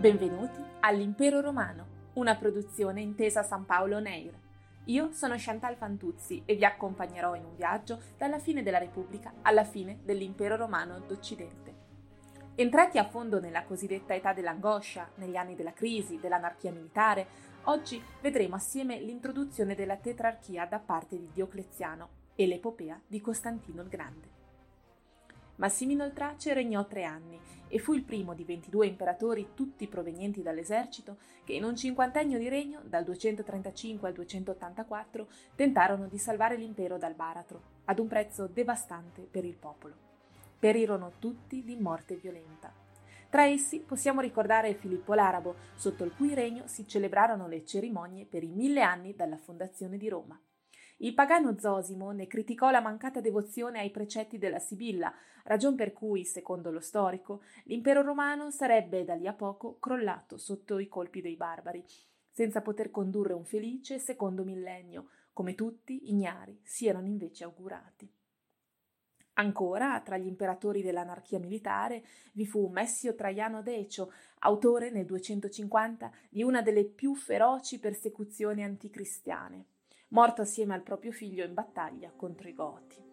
Benvenuti all'Impero Romano, una produzione intesa San Paolo Neir. Io sono Chantal Fantuzzi e vi accompagnerò in un viaggio dalla fine della Repubblica alla fine dell'Impero Romano d'Occidente. Entrati a fondo nella cosiddetta età dell'angoscia, negli anni della crisi, dell'anarchia militare, oggi vedremo assieme l'introduzione della tetrarchia da parte di Diocleziano e l'epopea di Costantino il Grande. Massimino il Trace regnò tre anni e fu il primo di 22 imperatori, tutti provenienti dall'esercito, che in un cinquantennio di regno, dal 235 al 284, tentarono di salvare l'impero dal baratro, ad un prezzo devastante per il popolo. Perirono tutti di morte violenta. Tra essi possiamo ricordare Filippo l'Arabo, sotto il cui regno si celebrarono le cerimonie per i mille anni dalla fondazione di Roma. Il pagano Zosimo ne criticò la mancata devozione ai precetti della Sibilla, ragion per cui, secondo lo storico, l'impero romano sarebbe da lì a poco crollato sotto i colpi dei barbari, senza poter condurre un felice secondo millennio, come tutti ignari si erano invece augurati. Ancora, tra gli imperatori dell'anarchia militare, vi fu Messio Traiano Decio, autore nel 250 di una delle più feroci persecuzioni anticristiane morto assieme al proprio figlio in battaglia contro i Goti.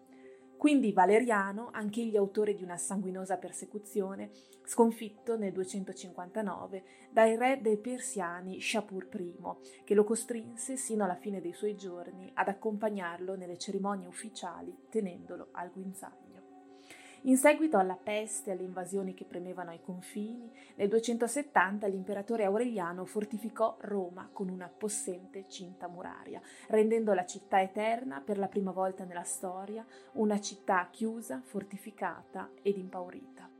Quindi Valeriano, anch'egli autore di una sanguinosa persecuzione, sconfitto nel 259 dai re dei persiani Shapur I, che lo costrinse sino alla fine dei suoi giorni ad accompagnarlo nelle cerimonie ufficiali tenendolo al guinzaglio. In seguito alla peste e alle invasioni che premevano ai confini, nel 270 l'imperatore Aureliano fortificò Roma con una possente cinta muraria, rendendo la città eterna per la prima volta nella storia una città chiusa, fortificata ed impaurita.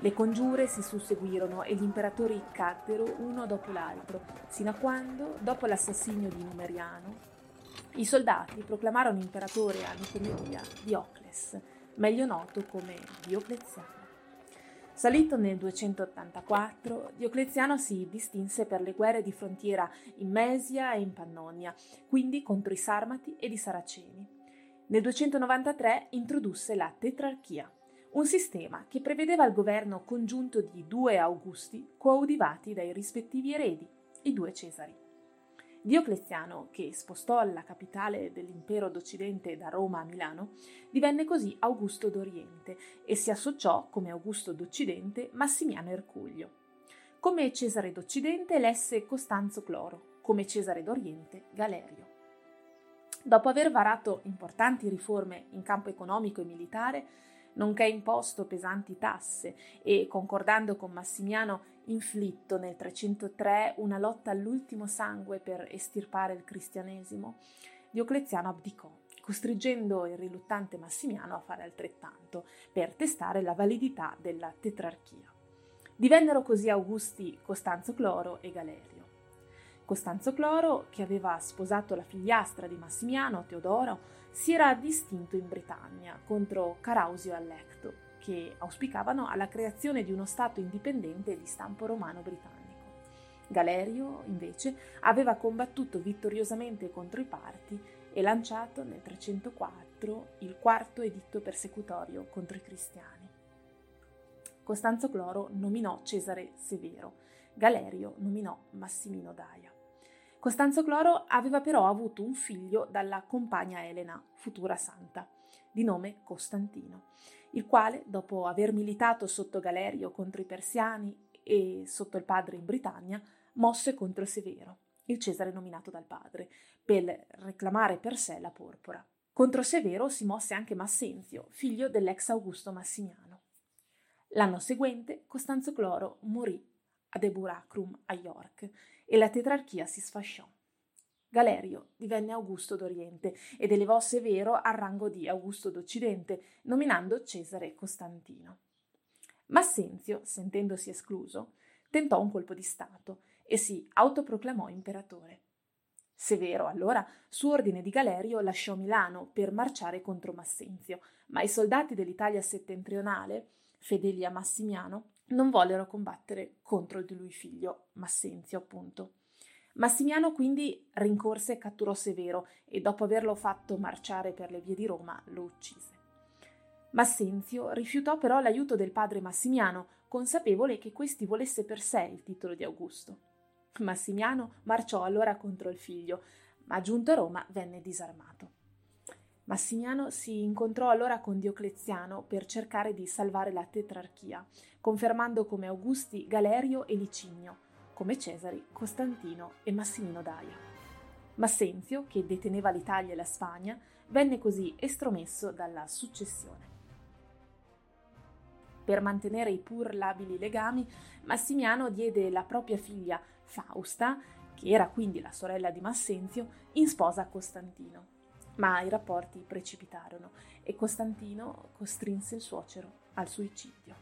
Le congiure si susseguirono e gli imperatori caddero uno dopo l'altro, sino a quando, dopo l'assassinio di Numeriano, i soldati proclamarono imperatore a Nicomedia Diocles, meglio noto come Diocleziano. Salito nel 284, Diocleziano si distinse per le guerre di frontiera in Mesia e in Pannonia, quindi contro i Sarmati ed i Saraceni. Nel 293 introdusse la tetrarchia, un sistema che prevedeva il governo congiunto di due Augusti coaudivati dai rispettivi eredi, i due Cesari. Diocleziano, che spostò la capitale dell'impero d'Occidente da Roma a Milano, divenne così Augusto d'Oriente e si associò come Augusto d'Occidente Massimiano Ercuglio. Come Cesare d'Occidente elesse Costanzo Cloro, come Cesare d'Oriente Galerio. Dopo aver varato importanti riforme in campo economico e militare, nonché imposto pesanti tasse e, concordando con Massimiano inflitto nel 303 una lotta all'ultimo sangue per estirpare il cristianesimo, Diocleziano abdicò, costringendo il riluttante Massimiano a fare altrettanto, per testare la validità della tetrarchia. Divennero così Augusti Costanzo Cloro e Galerio. Costanzo Cloro, che aveva sposato la figliastra di Massimiano, Teodoro, si era distinto in Britannia contro Carausio Allecto, che auspicavano alla creazione di uno Stato indipendente di stampo romano-britannico. Galerio, invece, aveva combattuto vittoriosamente contro i Parti e lanciato nel 304 il quarto editto persecutorio contro i cristiani. Costanzo Cloro nominò Cesare Severo, Galerio nominò Massimino Daia. Costanzo Cloro aveva però avuto un figlio dalla compagna Elena, futura santa, di nome Costantino il quale, dopo aver militato sotto Galerio contro i persiani e sotto il padre in Britannia, mosse contro Severo, il Cesare nominato dal padre, per reclamare per sé la porpora. Contro Severo si mosse anche Massenzio, figlio dell'ex Augusto Massimiano. L'anno seguente Costanzo Cloro morì ad Eburacrum a York e la tetrarchia si sfasciò. Galerio divenne Augusto d'Oriente ed elevò Severo al rango di Augusto d'Occidente, nominando Cesare Costantino. Massenzio, sentendosi escluso, tentò un colpo di Stato e si autoproclamò imperatore. Severo, allora, su ordine di Galerio, lasciò Milano per marciare contro Massenzio, ma i soldati dell'Italia settentrionale, fedeli a Massimiano, non vollero combattere contro di lui figlio, Massenzio, appunto. Massimiano quindi rincorse e catturò Severo e dopo averlo fatto marciare per le vie di Roma lo uccise. Massenzio rifiutò però l'aiuto del padre Massimiano, consapevole che questi volesse per sé il titolo di Augusto. Massimiano marciò allora contro il figlio, ma giunto a Roma venne disarmato. Massimiano si incontrò allora con Diocleziano per cercare di salvare la tetrarchia, confermando come Augusti Galerio e Licinio, come Cesari Costantino e Massimino Daia. Massenzio, che deteneva l'Italia e la Spagna, venne così estromesso dalla successione. Per mantenere i pur labili legami, Massimiano diede la propria figlia Fausta, che era quindi la sorella di Massenzio, in sposa a Costantino. Ma i rapporti precipitarono e Costantino costrinse il suocero al suicidio.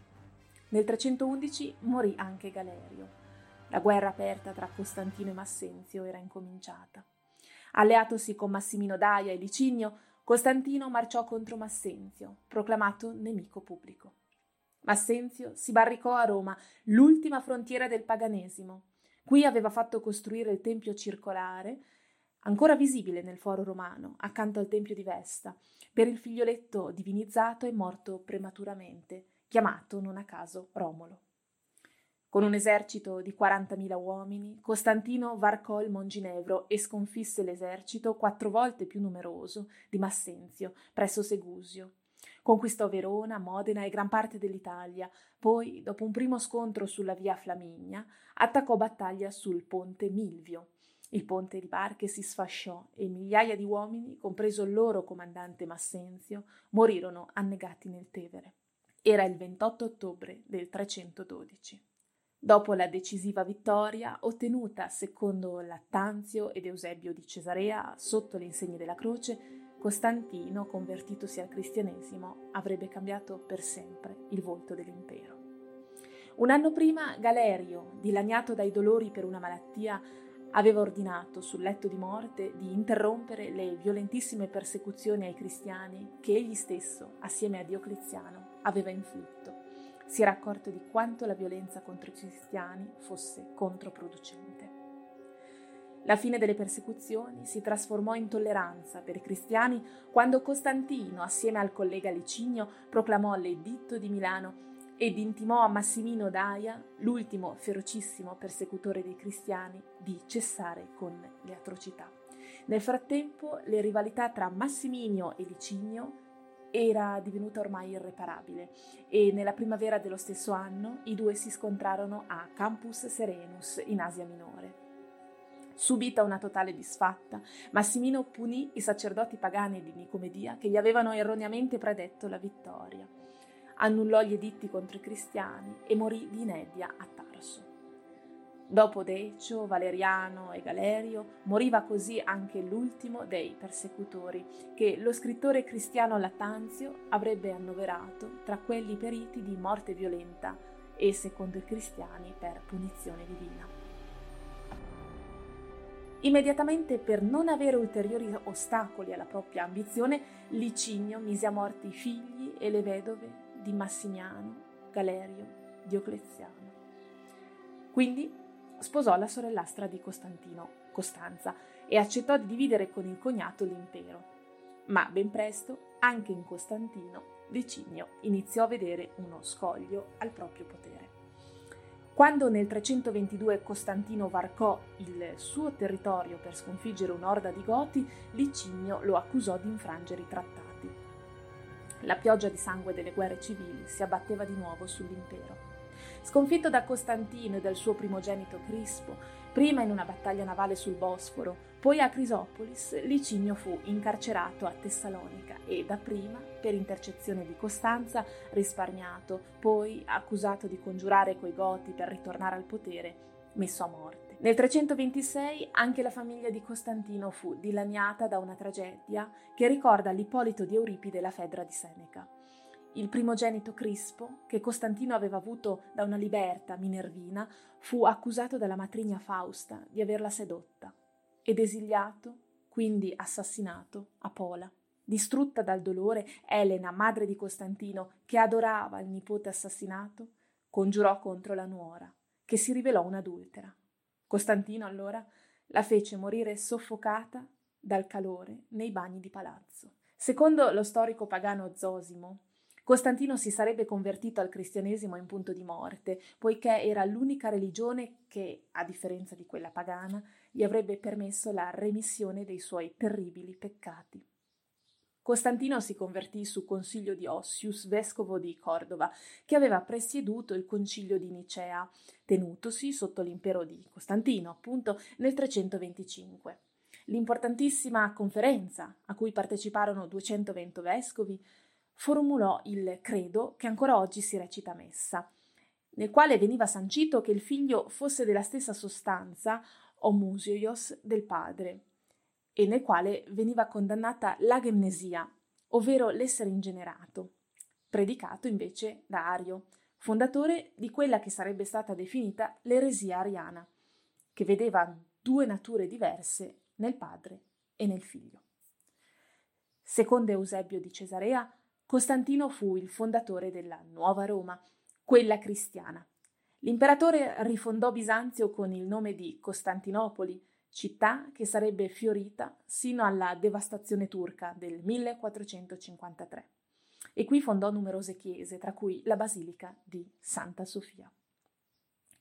Nel 311 morì anche Galerio. La guerra aperta tra Costantino e Massenzio era incominciata. Alleatosi con Massimino Daia e Licinio, Costantino marciò contro Massenzio, proclamato nemico pubblico. Massenzio si barricò a Roma, l'ultima frontiera del paganesimo. Qui aveva fatto costruire il tempio circolare, ancora visibile nel foro romano, accanto al tempio di Vesta, per il figlioletto divinizzato e morto prematuramente, chiamato non a caso Romolo. Con un esercito di 40.000 uomini, Costantino varcò il Monginevro e sconfisse l'esercito quattro volte più numeroso di Massenzio presso Segusio Conquistò Verona, Modena e gran parte dell'Italia, poi, dopo un primo scontro sulla via Flamigna, attaccò battaglia sul ponte Milvio. Il ponte di barche si sfasciò e migliaia di uomini, compreso il loro comandante Massenzio, morirono annegati nel Tevere. Era il 28 ottobre del 312. Dopo la decisiva vittoria, ottenuta secondo Lattanzio ed Eusebio di Cesarea sotto le insegne della croce, Costantino, convertitosi al cristianesimo, avrebbe cambiato per sempre il volto dell'impero. Un anno prima Galerio, dilaniato dai dolori per una malattia, aveva ordinato sul letto di morte di interrompere le violentissime persecuzioni ai cristiani che egli stesso, assieme a Diocleziano, aveva inflitto. Si era accorto di quanto la violenza contro i cristiani fosse controproducente. La fine delle persecuzioni si trasformò in tolleranza per i cristiani quando Costantino, assieme al collega Licinio, proclamò l'editto di Milano ed intimò a Massimino Daia, l'ultimo ferocissimo persecutore dei cristiani, di cessare con le atrocità. Nel frattempo, le rivalità tra Massimino e Licinio era divenuta ormai irreparabile e nella primavera dello stesso anno i due si scontrarono a Campus Serenus in Asia Minore. Subita una totale disfatta, Massimino punì i sacerdoti pagani di Nicomedia che gli avevano erroneamente predetto la vittoria. Annullò gli editti contro i cristiani e morì di inedia a Tarso. Dopo Decio, Valeriano e Galerio, moriva così anche l'ultimo dei persecutori, che lo scrittore cristiano Latanzio avrebbe annoverato tra quelli periti di morte violenta e, secondo i cristiani, per punizione divina. Immediatamente, per non avere ulteriori ostacoli alla propria ambizione, Licinio mise a morte i figli e le vedove di Massimiano, Galerio, Diocleziano. Quindi sposò la sorellastra di Costantino, Costanza, e accettò di dividere con il cognato l'impero. Ma ben presto, anche in Costantino, Licinio iniziò a vedere uno scoglio al proprio potere. Quando nel 322 Costantino varcò il suo territorio per sconfiggere un'orda di Goti, Licinio lo accusò di infrangere i trattati. La pioggia di sangue delle guerre civili si abbatteva di nuovo sull'impero. Sconfitto da Costantino e dal suo primogenito Crispo, prima in una battaglia navale sul Bosforo, poi a Crisopolis, Licinio fu incarcerato a Tessalonica e dapprima, per intercezione di Costanza, risparmiato, poi accusato di congiurare coi Goti per ritornare al potere, messo a morte. Nel 326 anche la famiglia di Costantino fu dilaniata da una tragedia che ricorda l'Ippolito di Euripide la Fedra di Seneca. il primogenito Crispo, che Costantino aveva avuto da una liberta minervina, fu accusato dalla matrigna Fausta di averla sedotta ed esiliato, quindi assassinato, a Pola. Distrutta dal dolore, Elena, madre di Costantino, che adorava il nipote assassinato, congiurò contro la nuora, che si rivelò un'adultera. Costantino allora la fece morire soffocata dal calore nei bagni di palazzo. Secondo lo storico pagano Zosimo, Costantino si sarebbe convertito al cristianesimo in punto di morte, poiché era l'unica religione che, a differenza di quella pagana, gli avrebbe permesso la remissione dei suoi terribili peccati. Costantino si convertì su consiglio di Ossius, vescovo di Cordova, che aveva presieduto il concilio di Nicea, tenutosi sotto l'impero di Costantino, appunto, nel 325. L'importantissima conferenza, a cui parteciparono 220 vescovi, formulò il credo che ancora oggi si recita messa, nel quale veniva sancito che il figlio fosse della stessa sostanza, homusioios, del padre, e nel quale veniva condannata l'agemnesia, ovvero l'essere ingenerato, predicato invece da Ario, fondatore di quella che sarebbe stata definita l'eresia ariana, che vedeva due nature diverse nel padre e nel figlio. Secondo Eusebio di Cesarea, Costantino fu il fondatore della nuova Roma, quella cristiana. L'imperatore rifondò Bisanzio con il nome di Costantinopoli, città che sarebbe fiorita sino alla devastazione turca del 1453. E qui fondò numerose chiese, tra cui la basilica di Santa Sofia.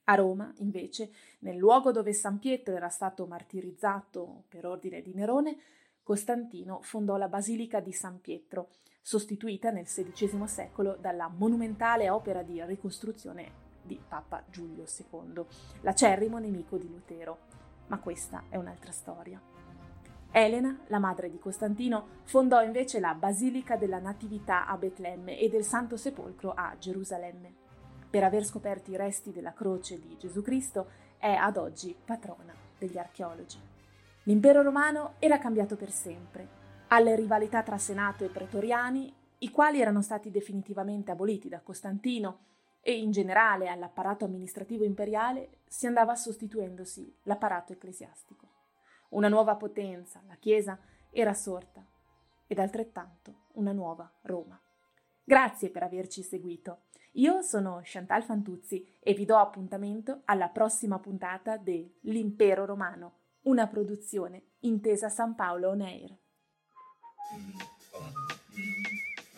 A Roma, invece, nel luogo dove San Pietro era stato martirizzato per ordine di Nerone, Costantino fondò la Basilica di San Pietro, sostituita nel XVI secolo dalla monumentale opera di ricostruzione di Papa Giulio II, l'acerrimo nemico di Lutero. Ma questa è un'altra storia. Elena, la madre di Costantino, fondò invece la Basilica della Natività a Betlemme e del Santo Sepolcro a Gerusalemme. Per aver scoperto i resti della croce di Gesù Cristo, è ad oggi patrona degli archeologi. L'impero romano era cambiato per sempre. Alle rivalità tra Senato e pretoriani, i quali erano stati definitivamente aboliti da Costantino, e in generale all'apparato amministrativo imperiale si andava sostituendosi l'apparato ecclesiastico. Una nuova potenza, la Chiesa, era sorta ed altrettanto una nuova Roma. Grazie per averci seguito. Io sono Chantal Fantuzzi e vi do appuntamento alla prossima puntata de L'Impero Romano una produzione intesa San Paolo On Air.